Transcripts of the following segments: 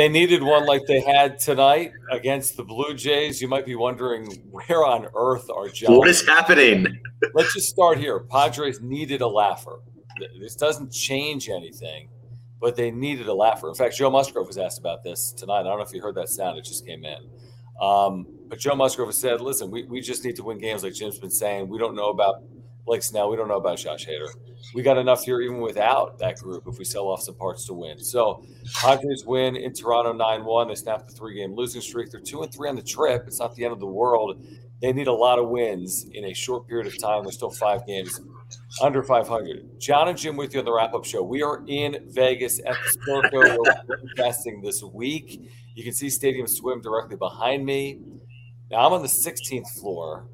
They needed one like they had tonight against the Blue Jays. You might be wondering where on earth are John? What is happening? Let's just start here. Padres needed a laugher. This doesn't change anything, but they needed a laugher. In fact, Joe Musgrove was asked about this tonight. I don't know if you heard that sound, it just came in. Um, but Joe Musgrove said, listen, we, we just need to win games like Jim's been saying. We don't know about Blake Snell. We don't know about Josh Hader. We got enough here even without that group if we sell off some parts to win. So Padres win in Toronto 9-1. They snap the three-game losing streak. They're two and three on the trip. It's not the end of the world. They need a lot of wins in a short period of time. There's still five games under 500. John and Jim with you on the wrap-up show. We are in Vegas at the Circa. We're broadcasting this week. You can see Stadium Swim directly behind me. Now I'm on the 16th floor.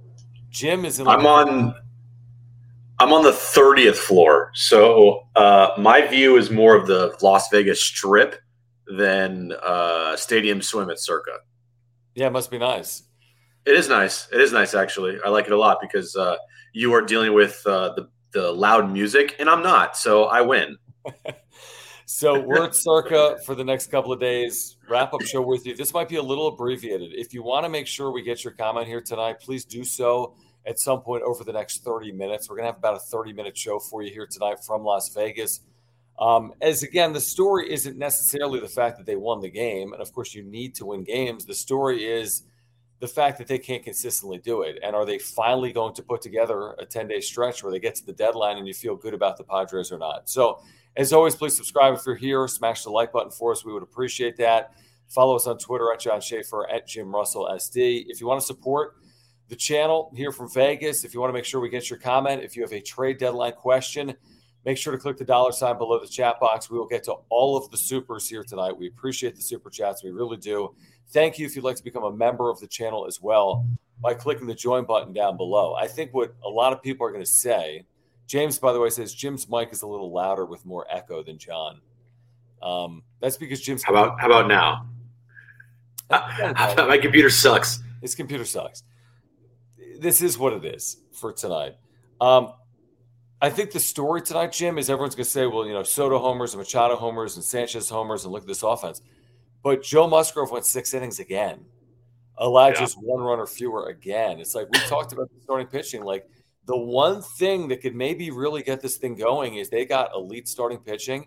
Jim is in. I'm on. I'm on the 30th floor, so uh, my view is more of the Las Vegas Strip than uh, Stadium Swim at Circa. Yeah, it must be nice. It is nice. It is nice, actually. I like it a lot because uh, you are dealing with uh, the the loud music, and I'm not, so I win. so we're at Circa for the next couple of days. Wrap up show with you. This might be a little abbreviated. If you want to make sure we get your comment here tonight, please do so at some point over the next 30 minutes. We're going to have about a 30 minute show for you here tonight from Las Vegas. Um, as again, the story isn't necessarily the fact that they won the game. And of course, you need to win games. The story is the fact that they can't consistently do it. And are they finally going to put together a 10 day stretch where they get to the deadline and you feel good about the Padres or not? So, as always, please subscribe if you're here. Smash the like button for us. We would appreciate that. Follow us on Twitter at John Schaefer, at Jim Russell SD. If you want to support the channel here from Vegas, if you want to make sure we get your comment, if you have a trade deadline question, make sure to click the dollar sign below the chat box. We will get to all of the supers here tonight. We appreciate the super chats. We really do. Thank you if you'd like to become a member of the channel as well by clicking the join button down below. I think what a lot of people are going to say, James, by the way, says Jim's mic is a little louder with more echo than John. Um, that's because Jim's. How about how about now? My computer sucks. His computer sucks. This is what it is for tonight. Um, I think the story tonight, Jim, is everyone's going to say, well, you know, Soto homers and Machado homers and Sanchez homers, and look at this offense. But Joe Musgrove went six innings again, allowed yeah. just one runner fewer again. It's like we talked about the starting pitching. Like the one thing that could maybe really get this thing going is they got elite starting pitching.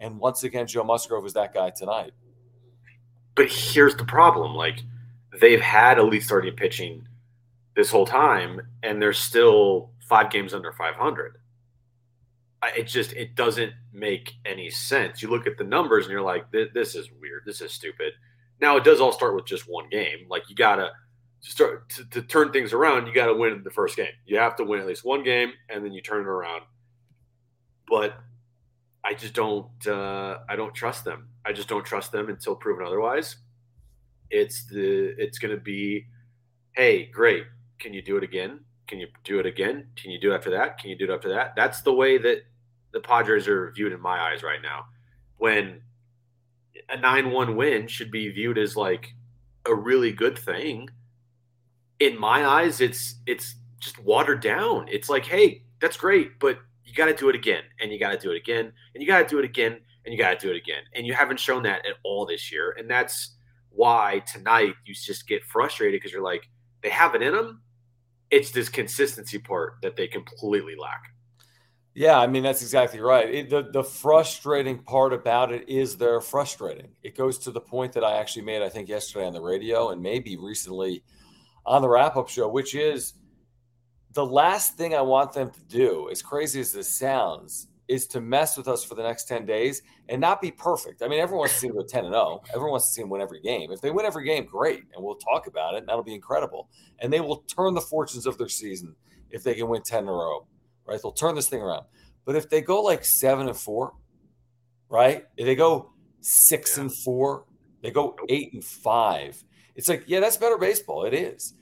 And once again, Joe Musgrove was that guy tonight. But here's the problem like they've had elite starting pitching this whole time, and they're still five games under 500 it just it doesn't make any sense. You look at the numbers and you're like, this is weird. This is stupid. Now it does all start with just one game. Like you gotta to start to, to turn things around. You got to win the first game. You have to win at least one game, and then you turn it around. But I just don't. Uh, I don't trust them. I just don't trust them until proven otherwise. It's the. It's going to be, hey, great. Can you do it again? Can you do it again? Can you do it after that? Can you do it after that? That's the way that the Padres are viewed in my eyes right now. When a 9 1 win should be viewed as like a really good thing. In my eyes, it's it's just watered down. It's like, hey, that's great, but you got to do it again, and you got to do it again, and you got to do it again, and you got to do it again, and you haven't shown that at all this year, and that's why tonight you just get frustrated because you're like, they have it in them. It's this consistency part that they completely lack. Yeah, I mean that's exactly right. It, the the frustrating part about it is they're frustrating. It goes to the point that I actually made, I think, yesterday on the radio and maybe recently on the wrap up show, which is the last thing I want them to do, as crazy as this sounds, is to mess with us for the next 10 days and not be perfect. I mean, everyone wants to see them go 10 and 0. Everyone wants to see them win every game. If they win every game, great. And we'll talk about it. And that'll be incredible. And they will turn the fortunes of their season if they can win 10 in a row, right? They'll turn this thing around. But if they go like seven and four, right? If they go six and four, they go eight and five. It's like, yeah, that's better baseball. It is.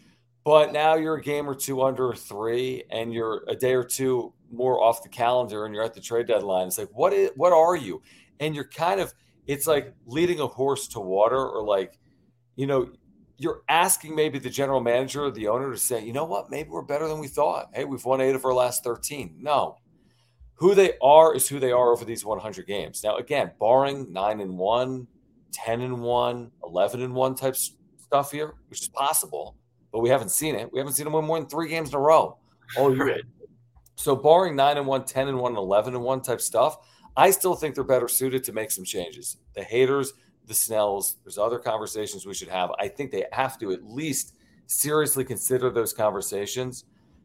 But now you're a game or two under three, and you're a day or two more off the calendar and you're at the trade deadline. It's like, what is what are you? And you're kind of it's like leading a horse to water, or like, you know, you're asking maybe the general manager or the owner to say, you know what, maybe we're better than we thought. Hey, we've won eight of our last 13. No. Who they are is who they are over these 100 games. Now, again, barring nine and one, 10 and one, 11 and one type stuff here, which is possible, but we haven't seen it. We haven't seen them win more than three games in a row all year. So barring nine and one, 10 and one, 11 and one type stuff, I still think they're better suited to make some changes. The Haders, the Snells, there's other conversations we should have. I think they have to at least seriously consider those conversations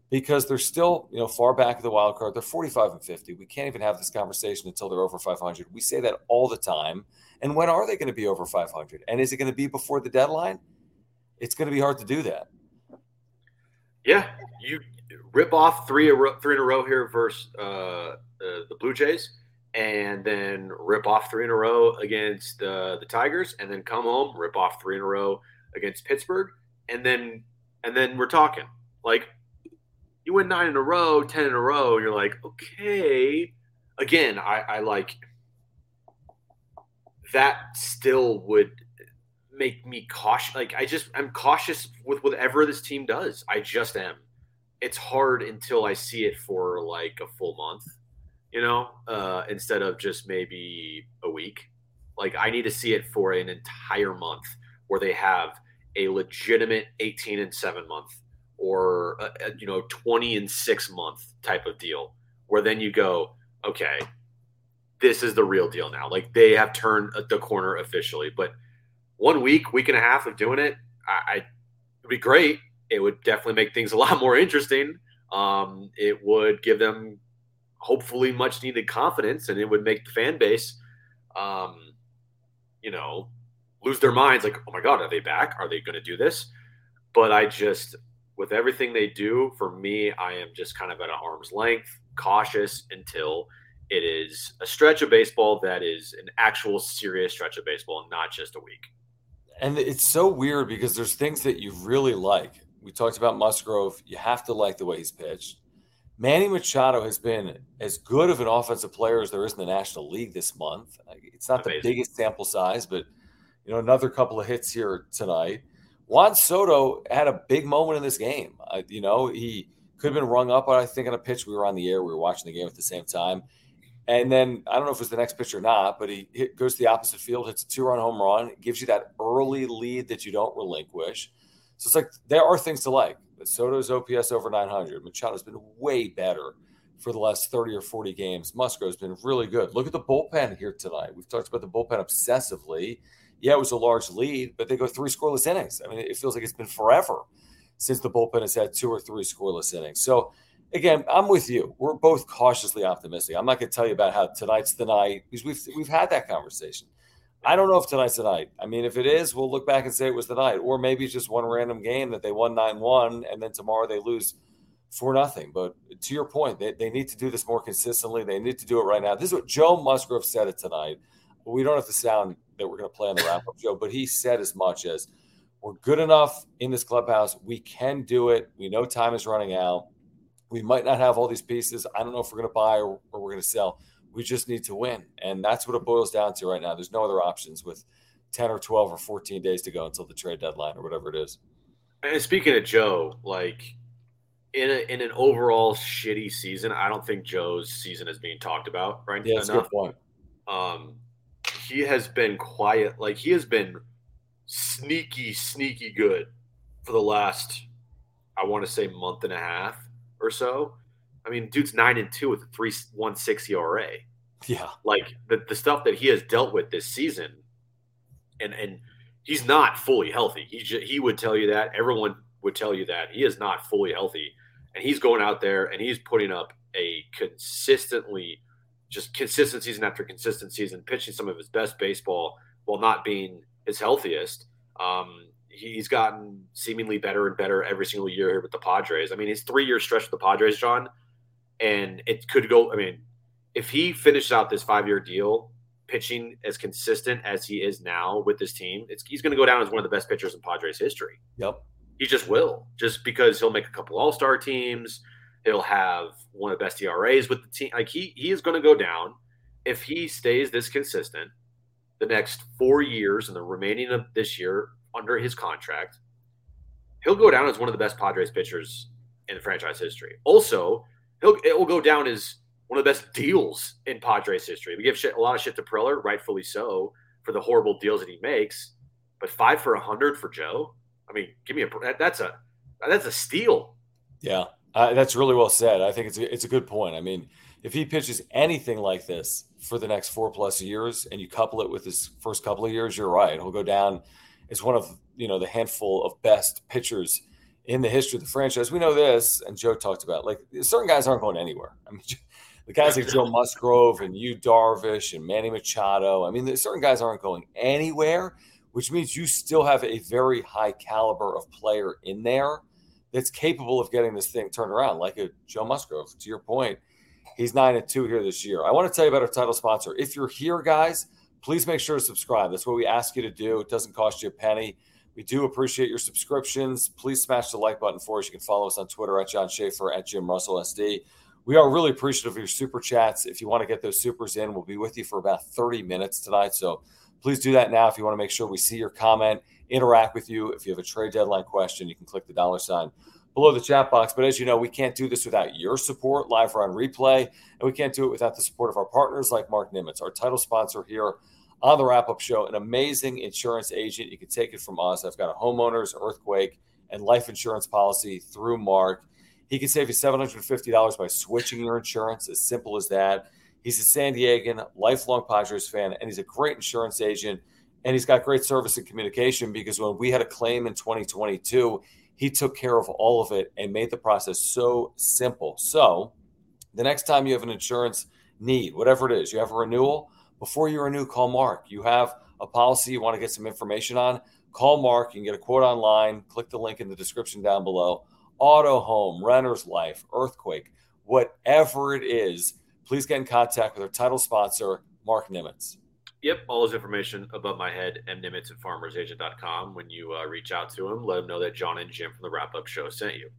because they're still, you know, far back of the wild card. They're 45 and 50. We can't even have this conversation until they're over 500. We say that all the time. And when are they going to be over 500? And is it going to be before the deadline? It's going to be hard to do that. Yeah, you rip off three a three in a row here versus uh, uh, the Blue Jays, and then rip off three in a row against uh, the Tigers, and then come home, rip off three in a row against Pittsburgh, and then and then we're talking like you win nine in a row, ten in a row, and you're like, okay. Again, I, I like that. Still would make me cautious. Like I just I'm cautious with whatever this team does. I just am it's hard until I see it for like a full month, you know, uh, instead of just maybe a week. Like I need to see it for an entire month where they have a legitimate 18 and 7 month or a, a, you know 20 and 6 month type of deal where then you go okay this is the real deal now like they have turned uh, the corner officially but one week week and a half of doing it I, I it'd be great it would definitely make things a lot more interesting. Um, it would give them hopefully much needed confidence, and it would make the fan base, um, you know, lose their minds. Like, oh my god, are they back? Are they going to do this? But I just, with everything they do, for me, I am just kind of at an arm's length, cautious until it is a stretch of baseball that is an actual serious stretch of baseball, not just a week. And it's so weird because there's things that you really like. We talked about Musgrove. You have to like the way he's pitched. Manny Machado has been as good of an offensive player as there is in the National League this month. It's not Amazing. the biggest sample size, but you know another couple of hits here tonight. Juan Soto had a big moment in this game. Uh, you know he could have been rung up, I think, on a pitch. We were on the air. We were watching the game at the same time. And then I don't know if it was the next pitch or not, but he hit, goes to the opposite field, hits a two run home run, gives you that early lead that you don't relinquish. So it's like there are things to like. But Soto's OPS over 900. Machado's been way better for the last 30 or 40 games. Musgrove's been really good. Look at the bullpen here tonight. We've talked about the bullpen obsessively. Yeah, it was a large lead, but they go three scoreless innings. I mean, it feels like it's been forever since the bullpen has had two or three scoreless innings. So, again, I'm with you. We're both cautiously optimistic. I'm not going to tell you about how tonight's the night because we've we've had that conversation. I don't know if tonight's the night. I mean, if it is, we'll look back and say it was the night, or maybe it's just one random game that they won nine one, and then tomorrow they lose for nothing. But to your point, they, they need to do this more consistently. They need to do it right now. This is what Joe Musgrove said it tonight. We don't have the sound that we're going to play on the wrap up show, but he said as much as we're good enough in this clubhouse. We can do it. We know time is running out. We might not have all these pieces. I don't know if we're going to buy or, or we're going to sell we just need to win. And that's what it boils down to right now. There's no other options with 10 or 12 or 14 days to go until the trade deadline or whatever it is. And speaking of Joe, like in a, in an overall shitty season, I don't think Joe's season is being talked about right yeah, that's enough. good point. Um, he has been quiet. Like he has been sneaky, sneaky good for the last I want to say month and a half or so. I mean, dude's nine and two with a three one six ERA. Yeah, like the the stuff that he has dealt with this season, and and he's not fully healthy. He he would tell you that. Everyone would tell you that he is not fully healthy, and he's going out there and he's putting up a consistently, just consistent season after consistent season, pitching some of his best baseball while not being his healthiest. Um, he's gotten seemingly better and better every single year here with the Padres. I mean, his three year stretch with the Padres, John, and it could go. I mean, if he finishes out this five year deal, pitching as consistent as he is now with this team, he's going to go down as one of the best pitchers in Padres history. Yep. He just will, just because he'll make a couple All Star teams. He'll have one of the best ERAs with the team. Like he he is going to go down if he stays this consistent the next four years and the remaining of this year under his contract. He'll go down as one of the best Padres pitchers in the franchise history. Also, he'll it will go down as one of the best deals in Padres history. We give shit, a lot of shit to Preller, rightfully so, for the horrible deals that he makes. But five for a hundred for Joe. I mean, give me a that's a that's a steal. Yeah, uh, that's really well said. I think it's a, it's a good point. I mean, if he pitches anything like this for the next four plus years, and you couple it with his first couple of years, you're right. He'll go down as one of you know the handful of best pitchers in the history of the franchise. We know this, and Joe talked about like certain guys aren't going anywhere. I mean, the guys like Joe Musgrove and Yu Darvish and Manny Machado. I mean, certain guys aren't going anywhere which means you still have a very high caliber of player in there that's capable of getting this thing turned around, like a Joe Musgrove. To your point, he's nine and two here this year. I want to tell you about our title sponsor. If you're here, guys, please make sure to subscribe. That's what we ask you to do. It doesn't cost you a penny. We do appreciate your subscriptions. Please smash the like button for us. You can follow us on Twitter at John Schaefer at Jim Russell SD. We are really appreciative of your super chats. If you want to get those supers in, we'll be with you for about 30 minutes tonight. So please do that now if you want to make sure we see your comment, interact with you. If you have a trade deadline question, you can click the dollar sign below the chat box. But as you know, we can't do this without your support live or on replay, and we can't do it without the support of our partners like Marc Nimetz, our title sponsor here on the wrap up show, an amazing insurance agent. You can take it from us. I've got a homeowner's, earthquake, and life insurance policy through Marc. He can save you $750 by switching your insurance, as simple as that. He's a San Diegan, lifelong Padres fan, and he's a great insurance agent. And he's got great service and communication because when we had a claim in 2022, he took care of all of it and made the process so simple. So the next time you have an insurance need, whatever it is, you have a renewal, before you renew, call Marc. You have a policy you want to get some information on, call Marc. You can get a quote online. Click the link in the description down below. Auto, home, renter's life, earthquake, whatever it is please get in contact with our title sponsor, Marc Nimetz. Yep, all his information above my head, mnimetz at farmersagent.com. When you uh, reach out to him, let him know that John and Jim from the Wrap Up Show sent you.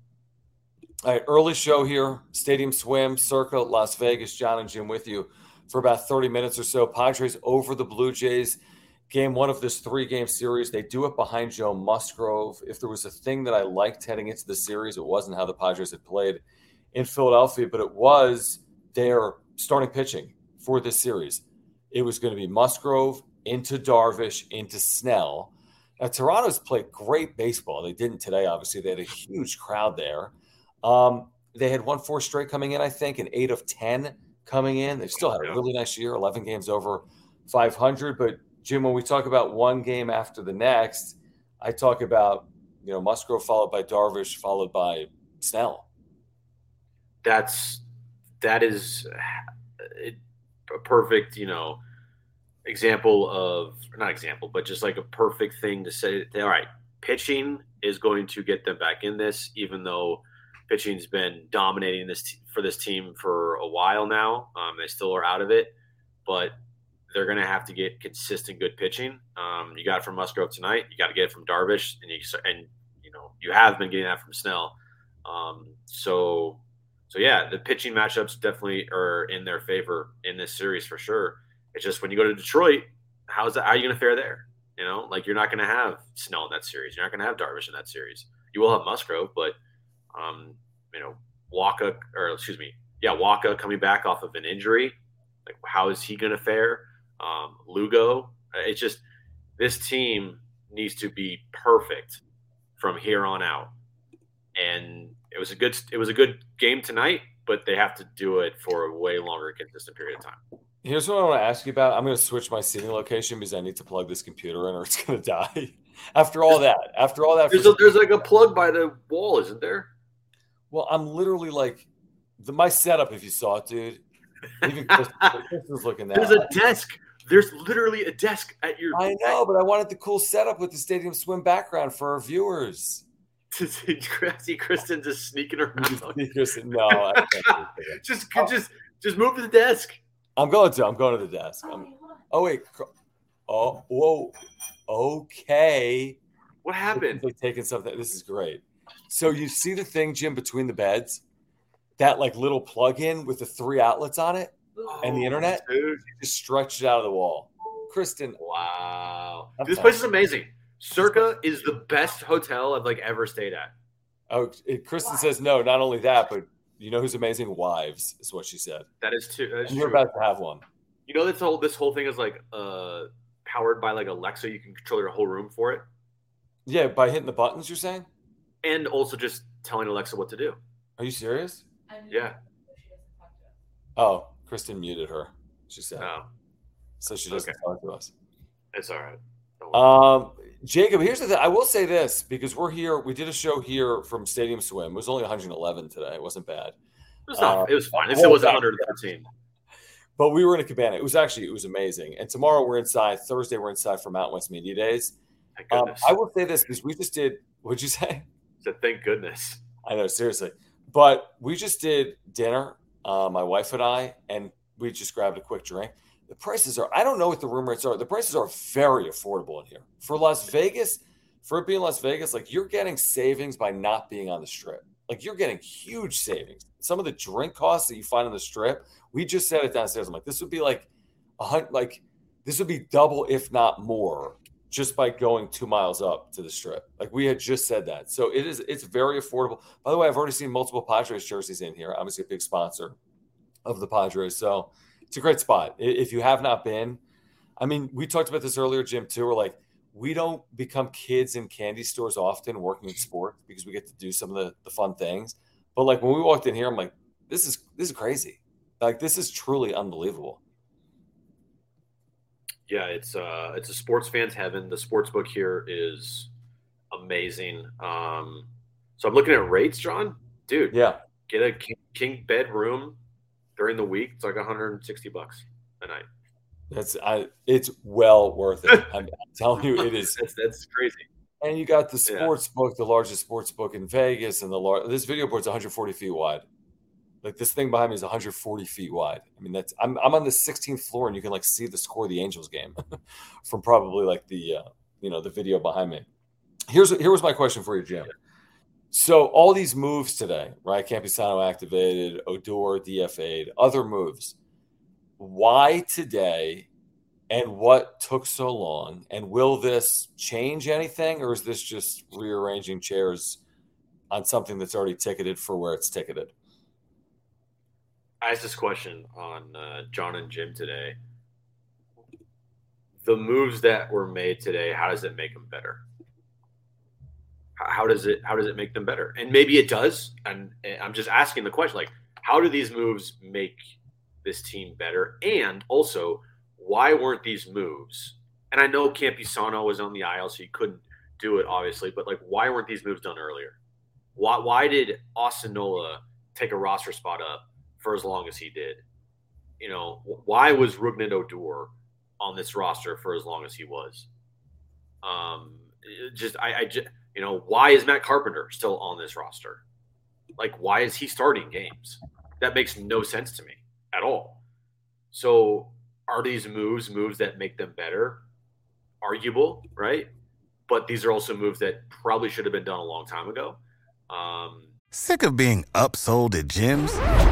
All right, early show here, Stadium Swim, Circa, Las Vegas. John and Jim with you for about 30 minutes or so. Padres over the Blue Jays. Game one of this three game series. They do it behind Joe Musgrove. If there was a thing that I liked heading into the series, it wasn't how the Padres had played in Philadelphia, but it was their starting pitching for this series. It was going to be Musgrove into Darvish into Snell. Now, Toronto's played great baseball. They didn't today, obviously. They had a huge crowd there. Um, they had won four straight coming in, I think, and eight of 10 coming in. They still had a really nice year, 11 games over 500. But, Jim, when we talk about one game after the next, I talk about, you know, Musgrove followed by Darvish, followed by Snell. That's that is a perfect, you know, example of not example, but just like a perfect thing to say. All right, pitching is going to get them back in this, even though pitching's been dominating this t- for this team for a while now. Um, they still are out of it, but they're going to have to get consistent good pitching. Um, you got it from Musgrove tonight. You got to get it from Darvish, and you and you know you have been getting that from Snell. Um, so so yeah, the pitching matchups definitely are in their favor in this series for sure. It's just when you go to Detroit, how's that? How are you going to fare there? You know, like you're not going to have Snell in that series. You're not going to have Darvish in that series. You will have Musgrove, but um, you know, Wacha or excuse me, yeah, Wacha coming back off of an injury. Like, how is he going to fare? Um, Lugo. It's just this team needs to be perfect from here on out, and it was a good it was a good game tonight, but they have to do it for a way longer, consistent period of time. Here's what I want to ask you about. I'm going to switch my seating location because I need to plug this computer in, or it's going to die. after all that, after all that, there's, a, there's like a plug by the wall, isn't there? Well, I'm literally like the, my setup. If you saw it, dude, even Chris, Chris was looking at. There's a desk. There's literally a desk at your. I know, but I wanted the cool setup with the stadium swim background for our viewers. To see, see Kristen just sneaking around. Kristen, no, I just oh. just just move to the desk. I'm going to. I'm going to the desk. I'm, oh, oh wait. Oh whoa. Okay. What happened? Like taking something. This is great. So you see the thing, Jim, between the beds, that like little plug-in with the three outlets on it oh, and the oh, internet. Dude. just stretched it out of the wall. Kristen. Wow. this place is amazing. Circa is the best hotel I've like ever stayed at. Oh, it, Kristen wow. says no. Not only that, but you know who's amazing? Wives is what she said. That is too. That is you're about to have one. You know this whole this whole thing is like uh powered by like Alexa. You can control your whole room for it. Yeah, by hitting the buttons. You're saying. And also just telling Alexa what to do. Are you serious? Yeah. Oh, Kristen muted her. She said. Oh. So she doesn't okay. talk to us. It's all right. Um, Jacob, here's the thing. I will say this because we're here. We did a show here from Stadium Swim. It was only 111 today. It wasn't bad. It was not. Uh, it was fine. If it was 113. But we were in a cabana. It was actually it was amazing. And tomorrow we're inside. Thursday we're inside for Mountain West Media Days. Um, I will say this because we just did. What'd you say? Said, "Thank goodness." I know, seriously. But we just did dinner, uh, my wife and I, and we just grabbed a quick drink. The prices are, I don't know what the room rates are. The prices are very affordable in here. For Las Vegas, for it being Las Vegas, like you're getting savings by not being on the strip. Like you're getting huge savings. Some of the drink costs that you find on the strip, we just said it downstairs. I'm like, this would be like a hundred, like this would be double, if not more, just by going two miles up to the strip. Like we had just said that. So it is it's very affordable. By the way, I've already seen multiple Padres jerseys in here. Obviously a big sponsor of the Padres. So it's a great spot. If you have not been, I mean, we talked about this earlier, Jim, too. We're like, we don't become kids in candy stores often working in sports because we get to do some of the, the fun things. But like when we walked in here, I'm like, this is this is crazy. Like this is truly unbelievable yeah, it's uh it's a sports fan's heaven. The sports book here is amazing. Um, so I'm looking at rates, John. Dude, yeah, get a king, king bedroom during the week. It's like 160 bucks a night. That's I. It's well worth it. I'm, I'm telling you, it is. that's that's crazy. And you got the sports yeah. book, the largest sports book in Vegas, and the large. this video board's 140 feet wide. Like this thing behind me is 140 feet wide. I mean, that's I'm I'm on the 16th floor, and you can like see the score of the Angels game from probably like the uh, you know the video behind me. Here's here was my question for you, Jim. So all these moves today, right? Campusano activated, Odor DFA'd, other moves. Why today? And what took so long? And will this change anything, or is this just rearranging chairs on something that's already ticketed for where it's ticketed? I asked this question on uh, John and Jim today. The moves that were made today, how does it make them better? How does it how does it make them better? And maybe it does. And I'm just asking the question, like, how do these moves make this team better? And also, why weren't these moves? And I know Campusano was on the IL, so he couldn't do it, obviously. But like, why weren't these moves done earlier? Why why did Austin Nola take a roster spot up for as long as he did. You know, why was Rougned Odor on this roster for as long as he was? Um, just I, I just you know why is Matt Carpenter still on this roster? Like why is he starting games? That makes no sense to me at all. So are these moves moves that make them better? Arguable, right? But these are also moves that probably should have been done a long time ago. Um, Sick of being upsold at gyms?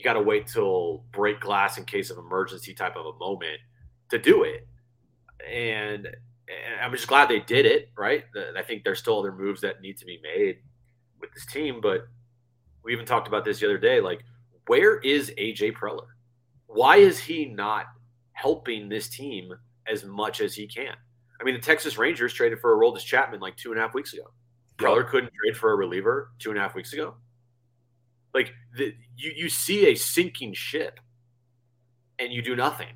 you got to wait till break glass in case of emergency type of a moment to do it. And, and I'm just glad they did it. Right. I think there's still other moves that need to be made with this team, but we even talked about this the other day. Like, where is AJ Preller? Why is he not helping this team as much as he can? I mean, the Texas Rangers traded for a Aroldis Chapman like two and a half weeks ago. Preller couldn't trade for a reliever two and a half weeks ago. Like the, you, you see a sinking ship, and you do nothing,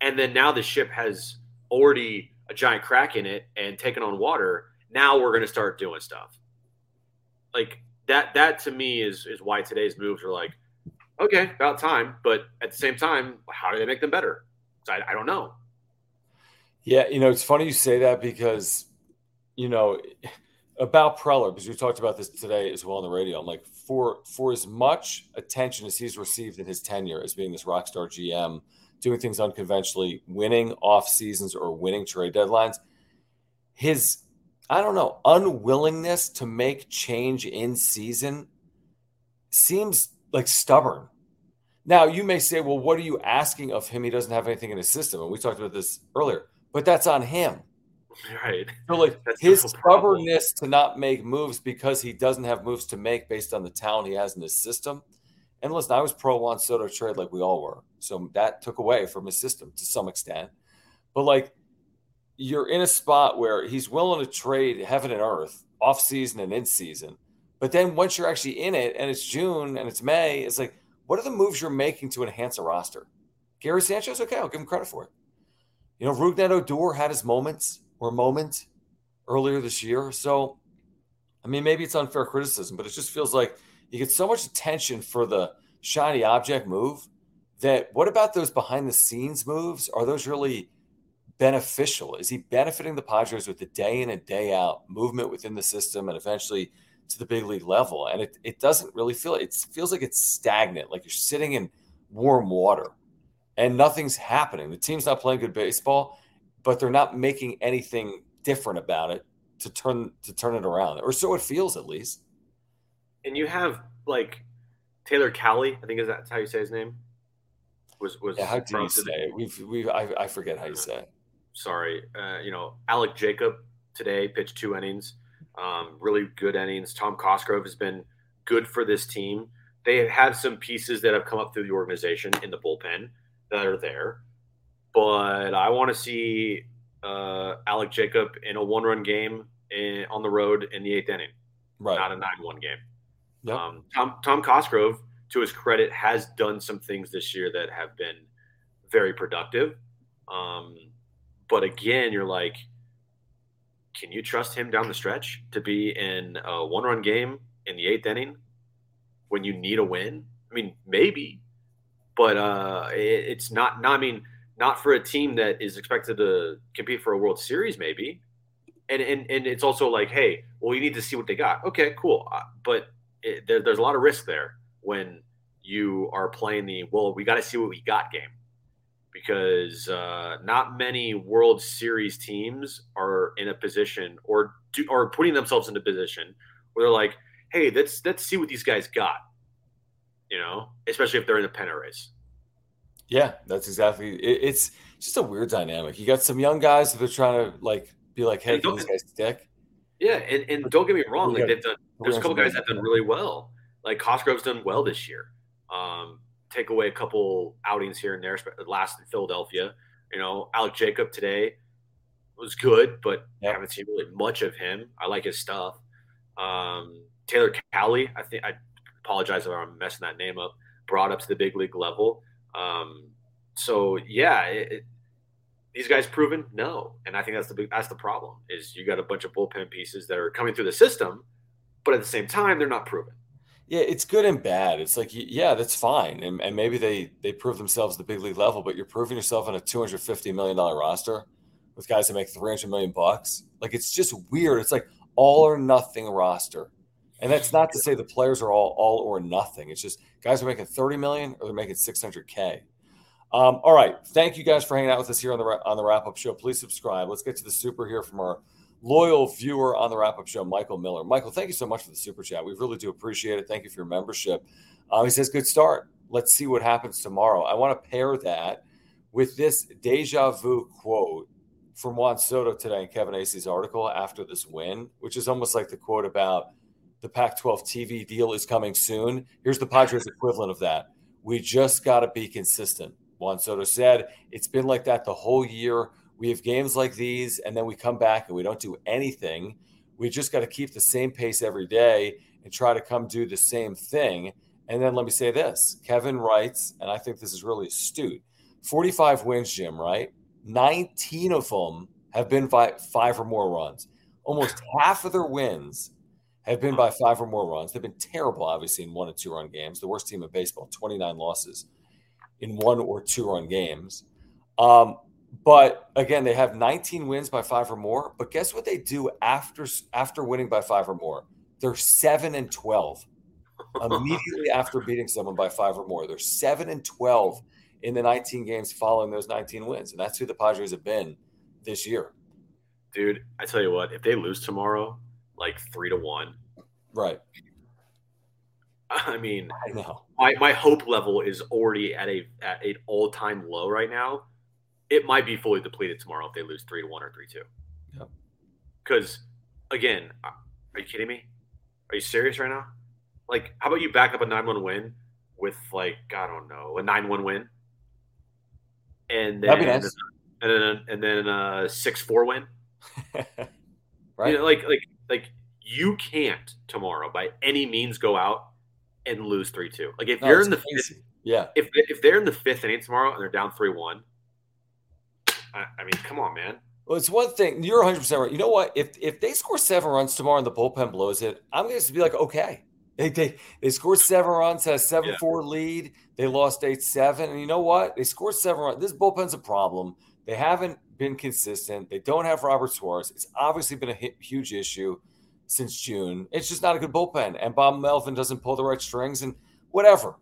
and then now the ship has already a giant crack in it and taken on water. Now we're going to start doing stuff. Like that. That to me is is why today's moves are like, okay, about time. But at the same time, how do they make them better? I, I don't know. Yeah, you know, it's funny you say that because, you know, about Preller, because we talked about this today as well on the radio. I'm like, for for as much attention as he's received in his tenure as being this rock star GM, doing things unconventionally, winning off seasons or winning trade deadlines, his I don't know unwillingness to make change in season seems like stubborn. Now you may say, well, what are you asking of him? He doesn't have anything in his system, and we talked about this earlier but that's on him. Right. So like that's his stubbornness to not make moves because he doesn't have moves to make based on the talent he has in his system. And listen, I was pro Juan Soto trade like we all were. So that took away from his system to some extent. But like you're in a spot where he's willing to trade heaven and earth off season and in season. But then once you're actually in it and it's June and it's May, it's like, what are the moves you're making to enhance a roster? Gary Sanchez, okay, I'll give him credit for it. You know, Rougned Odor had his moments or moment earlier this year. So, I mean, maybe it's unfair criticism, but it just feels like you get so much attention for the shiny object move that what about those behind the scenes moves? Are those really beneficial? Is he benefiting the Padres with the day in and day out movement within the system and eventually to the big league level? And it, it doesn't really feel it feels like it's stagnant, like you're sitting in warm water and nothing's happening. The team's not playing good baseball, but they're not making anything different about it to turn to turn it around, or so it feels at least. And you have like Taylor Cali, I think is that how you say his name? Was was yeah, how do you say it? We've we I, I forget how you say it. Sorry, uh, you know Alek Jacob today pitched two innings, um, really good innings. Tom Cosgrove has been good for this team. They have had some pieces that have come up through the organization in the bullpen that are there. But I want to see uh, Alek Jacob in a one run game in, on the road in the eighth inning, right. not a 9 1 game. Yep. Um, Tom, Tom Cosgrove, to his credit, has done some things this year that have been very productive. Um, but again, you're like, can you trust him down the stretch to be in a one run game in the eighth inning when you need a win? I mean, maybe, but uh, it, it's not, not. I mean, not for a team that is expected to compete for a World Series, maybe. And and and it's also like, hey, well, you need to see what they got. Okay, cool, uh, but it, there, there's a lot of risk there when you are playing the well. We got to see what we got game because uh, not many World Series teams are in a position or do, or putting themselves in a position where they're like, hey, let's let's see what these guys got you know, especially if they're in a pennant race. Yeah, that's exactly. It, it's just a weird dynamic. You got some young guys that are trying to like be like, "Hey, can these guys stick?" Yeah, and, and don't get me wrong. Like they've done. There's a couple guys that have done really well. Like Cosgrove's done well this year. Um, take away a couple outings here and there. Last in Philadelphia, you know, Alek Jacob today was good, but yep. I haven't seen really much of him. I like his stuff. Um, Taylor Cali, I think I apologize if I'm messing that name up, brought up to the big league level. Um, so yeah, it, it, these guys proven no, and I think that's the big, that's the problem is you got a bunch of bullpen pieces that are coming through the system, but at the same time they're not proven. Yeah, it's good and bad. It's like yeah, that's fine, and, and maybe they they prove themselves at the big league level, but you're proving yourself on a 250 million dollar roster with guys that make 300 million bucks. Like it's just weird. It's like all or nothing roster and that's not to say the players are all all or nothing. It's just guys are making 30 million or they're making 600k. Um, all right, thank you guys for hanging out with us here on the on the wrap up show. Please subscribe. Let's get to the super here from our loyal viewer on the wrap up show, Michael Miller. Michael, thank you so much for the super chat. We really do appreciate it. Thank you for your membership. Uh, he says, Good start. Let's see what happens tomorrow. I want to pair that with this deja vu quote from Juan Soto today in Kevin Acee's article after this win, which is almost like the quote about the Pac 12 TV deal is coming soon. Here's the Padres equivalent of that. We just got to be consistent. Juan Soto said, It's been like that the whole year. We have games like these, and then we come back and we don't do anything. We just got to keep the same pace every day and try to come do the same thing. And then let me say this Kevin writes, and I think this is really astute 45 wins, Jim, right? 19 of them have been by five or more runs. Almost half of their wins have been by five or more runs. They've been terrible, obviously, in one and two run games. The worst team in baseball, 29 losses in one or two run games. Um, but again, they have 19 wins by five or more. But guess what they do after after winning by five or more? They're seven and 12 immediately after beating someone by five or more. They're seven and 12 in the 19 games following those 19 wins. And that's who the Padres have been this year. Dude, I tell you what, if they lose tomorrow, like three to one. Right. I mean, I know. My, my hope level is already at a at an all time low right now. It might be fully depleted tomorrow if they lose three to one or three two. Yep. Because again, are you kidding me? Are you serious right now? Like, how about you back up a nine one win with like I don't know a nine one win, and then nice. and then and then a six four win. right. You know, like like like you can't tomorrow by any means go out and lose three two. Like if No, you're in the crazy. fifth, Yeah. if if they're in the fifth inning tomorrow and they're down three one, I, I mean, come on, man. Well, it's one thing. You're 100 percent right. You know what? If if they score seven runs tomorrow and the bullpen blows it, I'm going to be like, okay. They they, they scored seven runs, had a seven four lead. They lost eight seven, and you know what? They scored seven runs. This bullpen's a problem. They haven't been consistent. They don't have Robert Suarez. It's obviously been a huge issue since June. It's just not a good bullpen, and Bob Melvin doesn't pull the right strings, and whatever.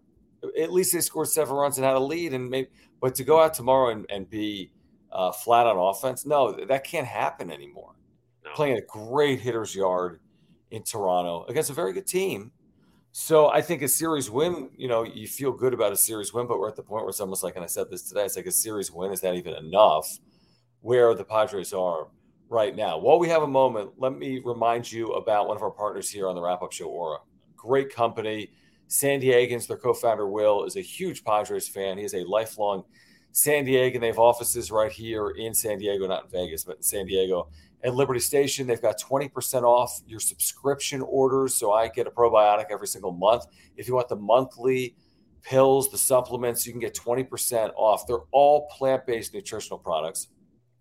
At least they scored seven runs and had a lead, and maybe. But to go out tomorrow and, and be uh, flat on offense, no, that can't happen anymore. No. Playing a great hitter's yard in Toronto against a very good team. So I think a series win, you know, you feel good about a series win, but we're at the point where it's almost like, and I said this today, it's like a series win is that even enough where the Padres are right now. While we have a moment, let me remind you about one of our partners here on the wrap up show, Ora. Great company. San Diegans, their co founder, Will, is a huge Padres fan. He is a lifelong San Diego. They have offices right here in San Diego, not in Vegas, but in San Diego. At Liberty Station, they've got 20% off your subscription orders. So I get a probiotic every single month. If you want the monthly pills, the supplements, you can get 20% off. They're all plant based nutritional products,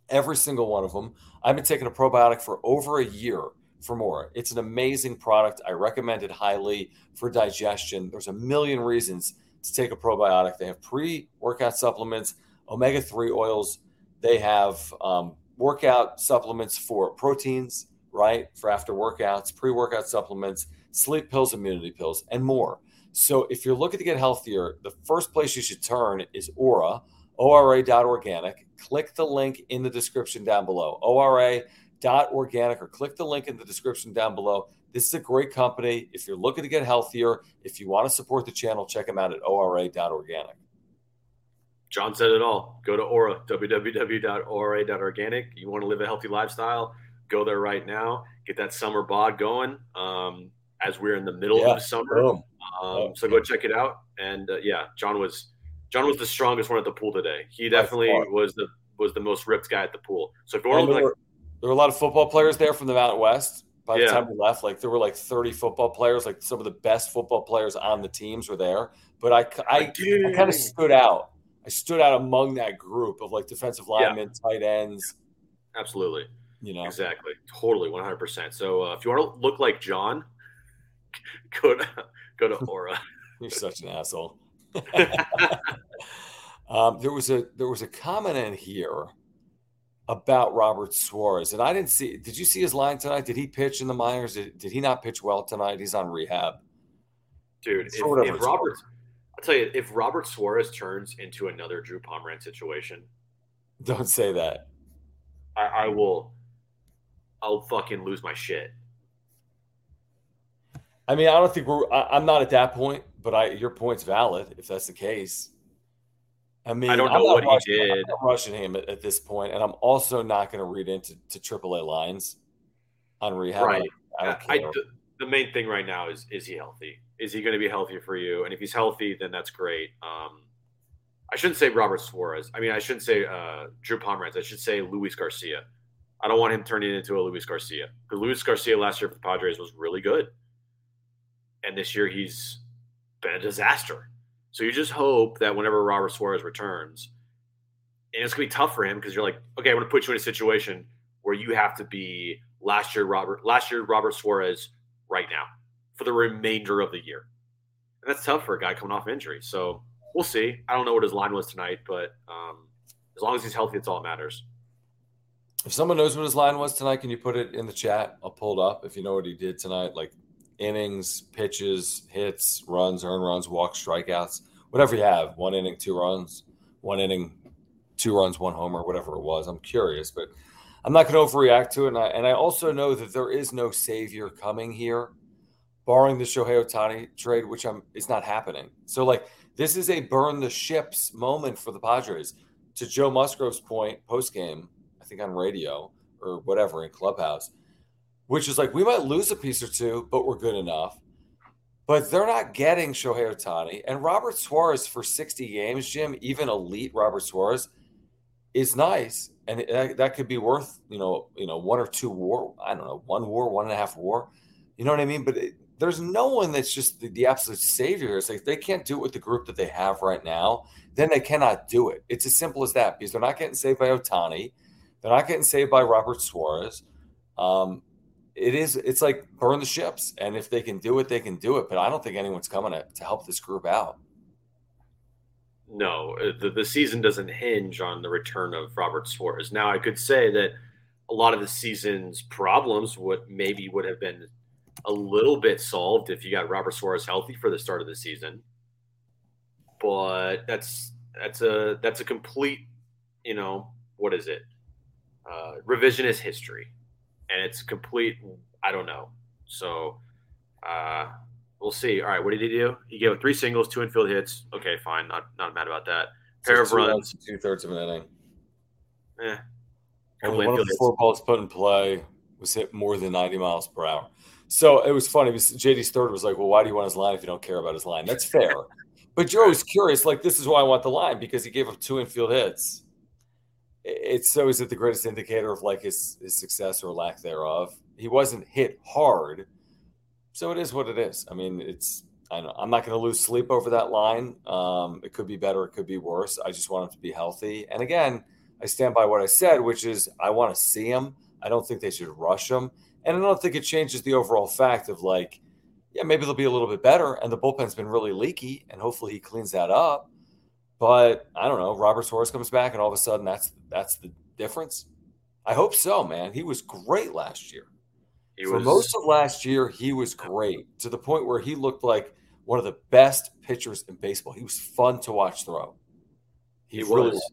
every single one of them. I've been taking a probiotic for over a year for more. It's an amazing product. I recommend it highly for digestion. There's a million reasons to take a probiotic. They have pre workout supplements, omega 3 oils. They have um, workout supplements for proteins, right? For after workouts, pre workout supplements, sleep pills, immunity pills, and more. So if you're looking to get healthier, the first place you should turn is Ora, ORA.organic. Click the link in the description down below, ORA.organic, or click the link in the description down below. This is a great company. If you're looking to get healthier, if you want to support the channel, check them out at ORA.organic. John said it all. Go to Ora, www.ora.organic. You want to live a healthy lifestyle? Go there right now. Get that summer bod going. Um, as we're in the middle Yeah, of summer, um, so go check it out. And uh, yeah, John was John was the strongest one at the pool today. He definitely was the was the most ripped guy at the pool. So if you want to there, like were, there were a lot of football players there from the Mountain West. By the Yeah. time we left, like there were like 30 football players, like some of the best football players on the teams were there. But I, I, I kind of stood out. I stood out among that group of like defensive Yeah. linemen, tight ends. absolutely, You know, exactly, totally, one hundred percent. So uh, if you want to look like John, go to go to Ora. you're such an asshole. um, there was a there was a comment in here about Robert Suarez, and I didn't see. Did you see his line tonight? Did he pitch in the minors? Did, did he not pitch well tonight? He's on rehab. Dude, if, if Robert. I'll tell you, if Robert Suarez turns into another Drew Pomeranz situation, Don't say that. I, I will, I'll fucking lose my shit. I mean, I don't think we're. I, am not at that point, but I your point's valid if that's the case. I mean, I don't know what rushing, he did. I'm rushing him at, at, this point, and I'm also not going to read into to AAA lines on rehab. Right. I, I, I the, main thing right now is is he healthy? Is he going to be healthy for you? And if he's healthy, then that's great. Um, I shouldn't say Robert Suarez. I mean, I shouldn't say uh, Drew Pomeranz. I should say Luis Garcia. I don't want him turning into a Luis Garcia because Luis Garcia last year for the Padres was really good, and this year he's been a disaster. So you just hope that whenever Robert Suarez returns, and it's gonna be tough for him because you're like, okay, I'm gonna put you in a situation where you have to be last year Robert last year Robert Suarez right now for the remainder of the year. And that's tough for a guy coming off injury. So we'll see. I don't know what his line was tonight, but um, as long as he's healthy, it's all that matters. If someone knows what his line was tonight, can you put it in the chat? I'll pull it up if you know what he did tonight, like innings, pitches, hits, runs, earn runs, walks, strikeouts, whatever you have. One inning, two runs, one inning, two runs, one homer, whatever it was. I'm curious, but I'm not going to overreact to it. And I, and I also know that there is no savior coming here, barring the Shohei Ohtani trade, which I'm it's not happening. So like this is a burn the ships moment for the Padres. To Joe Musgrove's point post game, I think on radio or whatever in clubhouse which is like we might lose a piece or two, but we're good enough. But they're not getting Shohei Ohtani and Robert Suarez for 60 games, Jim, even elite Robert Suarez is nice. And that could be worth, you know, you know, one or two war. I don't know, one war, one and a half war. You know what I mean? But it, there's no one that's just the, the absolute savior. It's like they can't do it with the group that they have right now, then they cannot do it. It's as simple as that because they're not getting saved by Ohtani. They're not getting saved by Robert Suarez. Um, it is it's like burn the ships and if they can do it they can do it but i don't think anyone's coming to, to help this group out. No uh, the, the season doesn't hinge on the return of robert suarez. Now i could say that a lot of the season's problems would maybe would have been a little bit solved if you got robert suarez healthy for the start of the season. But that's that's a that's a complete you know what is it? Uh, revisionist history and it's complete. I don't know. So uh, we'll see. All right, what did he do? He gave up three singles, two infield hits. Okay, fine. Not not mad about that. Pair of runs, two thirds of an inning. Yeah. Only one of the four balls put in play was hit more than 90 miles per hour. So it was funny because JD's third was like, Well, why do you want his line if you don't care about his line? That's fair. but Joe was curious, like, this is why I want the line because he gave up two infield hits it's so is it the greatest indicator of like his, his success or lack thereof. He wasn't hit hard, so it is what it is. I mean, it's I I'm not going to lose sleep over that line. Um, it could be better, it could be worse. I just want him to be healthy. And again, I stand by what I said, which is I want to see him. I don't think they should rush him, and I don't think it changes the overall fact of like, yeah, maybe they'll be a little bit better. And the bullpen's been really leaky, and hopefully he cleans that up. But I don't know. Robert Suarez comes back, and all of a sudden, that's that's the difference. I hope so, man. He was great last year. He For was... most of last year, he was great to the point where he looked like one of the best pitchers in baseball. He was fun to watch throw. He, he really was. was.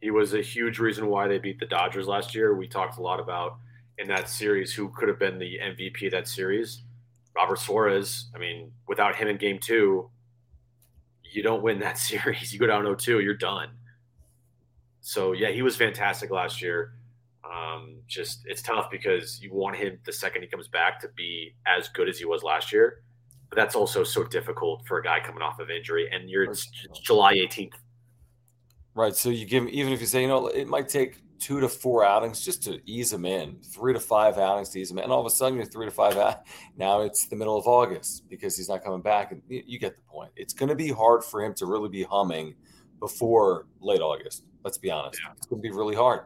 He was a huge reason why they beat the Dodgers last year. We talked a lot about in that series who could have been the MVP of that series. Robert Suarez. I mean, without him in game two, you don't win that series. You go down 0-2, you're done. So yeah, he was fantastic last year. Um, just it's tough because you want him the second he comes back to be as good as he was last year, but that's also so difficult for a guy coming off of injury. And you're it's July 18th, right? So you give him even if you say you know it might take two to four outings just to ease him in, three to five outings to ease him in. And all of a sudden, you're three to five out. Now it's the middle of August because he's not coming back. And you get the point. It's going to be hard for him to really be humming before late August. Let's be honest. Yeah. It's going to be really hard.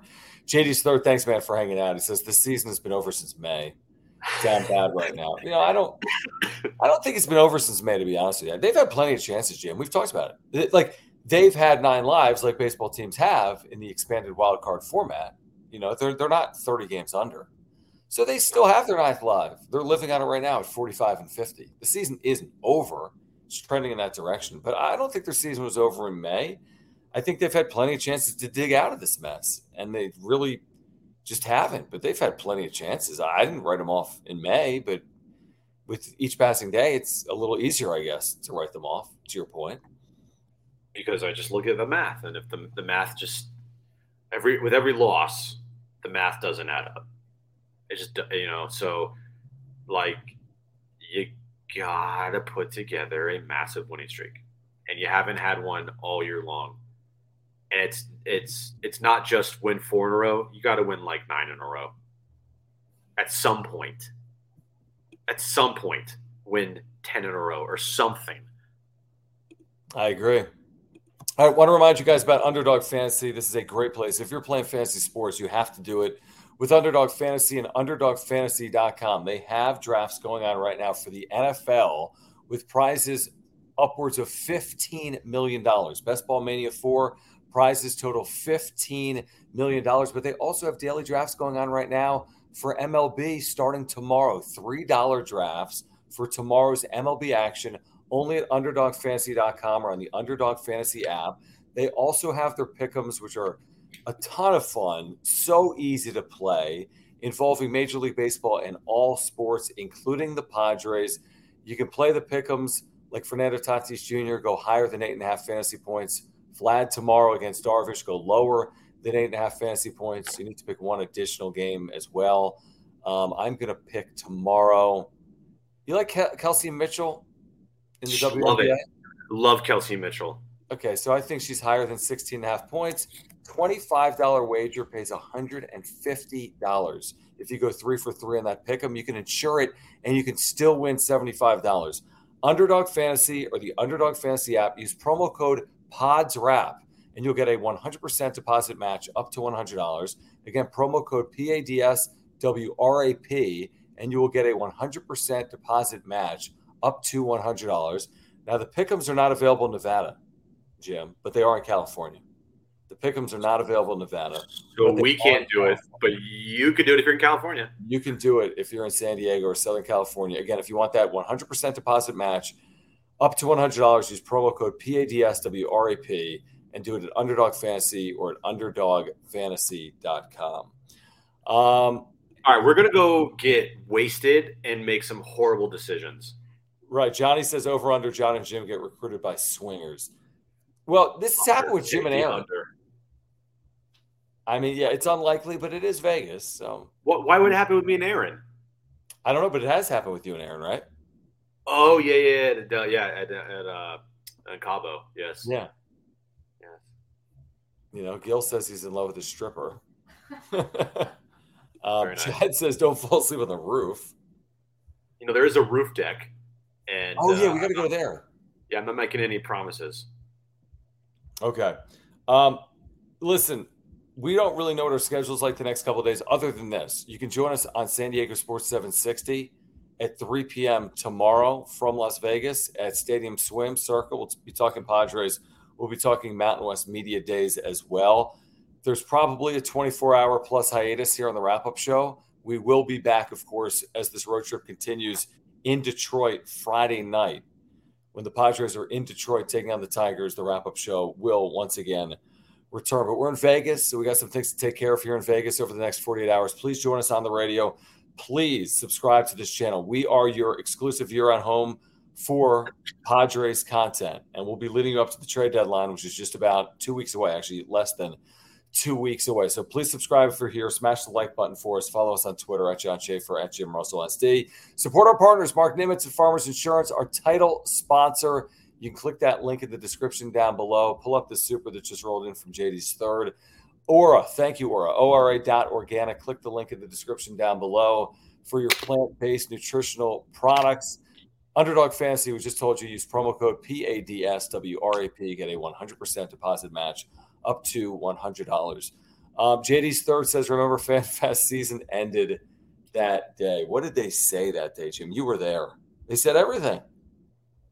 JD's third, thanks, man, for hanging out. He says this season has been over since May. Damn bad right now. You know, I don't, I don't think it's been over since May. To be honest with you, they've had plenty of chances, Jim. We've talked about it. Like they've had nine lives like baseball teams have in the expanded wild card format. You know, they're they're not 30 games under. So they still have their ninth live. They're living on it right now at 45 and 50. The season isn't over. It's trending in that direction. But I don't think their season was over in May. I think they've had plenty of chances to dig out of this mess. And they really just haven't. But they've had plenty of chances. I didn't write them off in May, but with each passing day, it's a little easier, I guess, to write them off. To your point, because I just look at the math, and if the the math just every with every loss, the math doesn't add up. It just you know so like you gotta put together a massive winning streak, and you haven't had one all year long. And it's it's it's not just win four in a row. You got to win like nine in a row. At some point, at some point, win ten in a row or something. I agree. I want to remind you guys about Underdog Fantasy. This is a great place. If you're playing fantasy sports, you have to do it with Underdog Fantasy and UnderdogFantasy.com. They have drafts going on right now for the NFL with prizes upwards of $15 million. Best Ball Mania 4 prizes total $15 million. But they also have daily drafts going on right now for MLB starting tomorrow. $3 drafts for tomorrow's MLB action only at UnderdogFantasy.com or on the Underdog Fantasy app. They also have their pickums, which are – a ton of fun, so easy to play, involving Major League Baseball and all sports, including the Padres. You can play the pickums like Fernando Tatis Jr., go higher than eight and a half fantasy points. Vlad tomorrow against Darvish, go lower than eight and a half fantasy points. You need to pick one additional game as well. Um, I'm going to pick tomorrow. You like Kelsey Mitchell in the WNBA? Love it. Love Kelsey Mitchell. Okay, so I think she's higher than 16 and a half points. $25 wager pays $150. If you go three for three on that pick 'em, you can insure it and you can still win $75. Underdog Fantasy or the Underdog Fantasy app, use promo code PADSWRAP and you'll get a 100% deposit match up to $100. Again, promo code PADSWRAP and you will get a 100% deposit match up to $100. Now, the pickums are not available in Nevada, Jim, but they are in California. The pickums are not available in Nevada. So we can't do it, but you could do it if you're in California. You can do it if you're in San Diego or Southern California. Again, if you want that 100% deposit match, up to $100, use promo code PADSWRAP and do it at Underdog Fantasy or at UnderdogFantasy.com. Um, All right, we're going to go get wasted and make some horrible decisions. Right. Johnny says over under John and Jim get recruited by swingers. Well, this has happened with Jim and Aaron. Under. I mean, yeah, it's unlikely, but it is Vegas. So, what? Why would it happen with me and Aaron? I don't know, but it has happened with you and Aaron, right? Oh yeah, yeah, uh, yeah, at, at uh, at Cabo, yes. Yeah. Yes. You know, Gil says he's in love with a stripper. um, nice. Chad says, "Don't fall asleep on the roof." You know, there is a roof deck, and oh yeah, uh, we got to go there. Yeah, I'm not making any promises. Okay. Um, listen, we don't really know what our schedule is like the next couple days other than this. You can join us on San Diego Sports 760 at 3 p.m. tomorrow from Las Vegas at Stadium Swim Circa. We'll be talking Padres. We'll be talking Mountain West Media Days as well. There's probably a 24 hour plus hiatus here on the wrap up show. We will be back, of course, as this road trip continues in Detroit Friday night. When the Padres are in Detroit taking on the Tigers, the wrap up show will once again return. But we're in Vegas, so we got some things to take care of here in Vegas over the next 48 hours. Please join us on the radio. Please subscribe to this channel. We are your exclusive year on home for Padres content, and we'll be leading you up to the trade deadline, which is just about two weeks away, actually, less than two weeks away. So please subscribe if you're here. Smash the like button for us. Follow us on Twitter at John Schaefer, at Jim Russell SD. Support our partners, Marc Nimetz of Farmers Insurance, our title sponsor. You can click that link in the description down below. Pull up the super that just rolled in from JD's third. Ora, thank you, Ora. ORA.organic. Click the link in the description down below for your plant based nutritional products. Underdog Fantasy, we just told you, use promo code PADSWRAP, get a 100% deposit match up to $100. Um, JD's third says, Remember, FanFest season ended that day. What did they say that day, Jim? You were there. They said everything.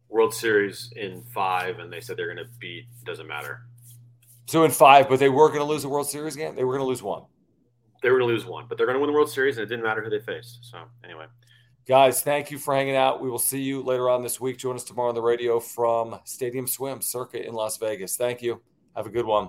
World Series in five, and they said they're going to beat. Doesn't matter. So in five, but they were going to lose the World Series game. They were going to lose one. They were going to lose one, but they're going to win the World Series, and it didn't matter who they faced. So anyway, guys, thank you for hanging out. We will see you later on this week. Join us tomorrow on the radio from Stadium Swim Circa in Las Vegas. Thank you. Have a good one.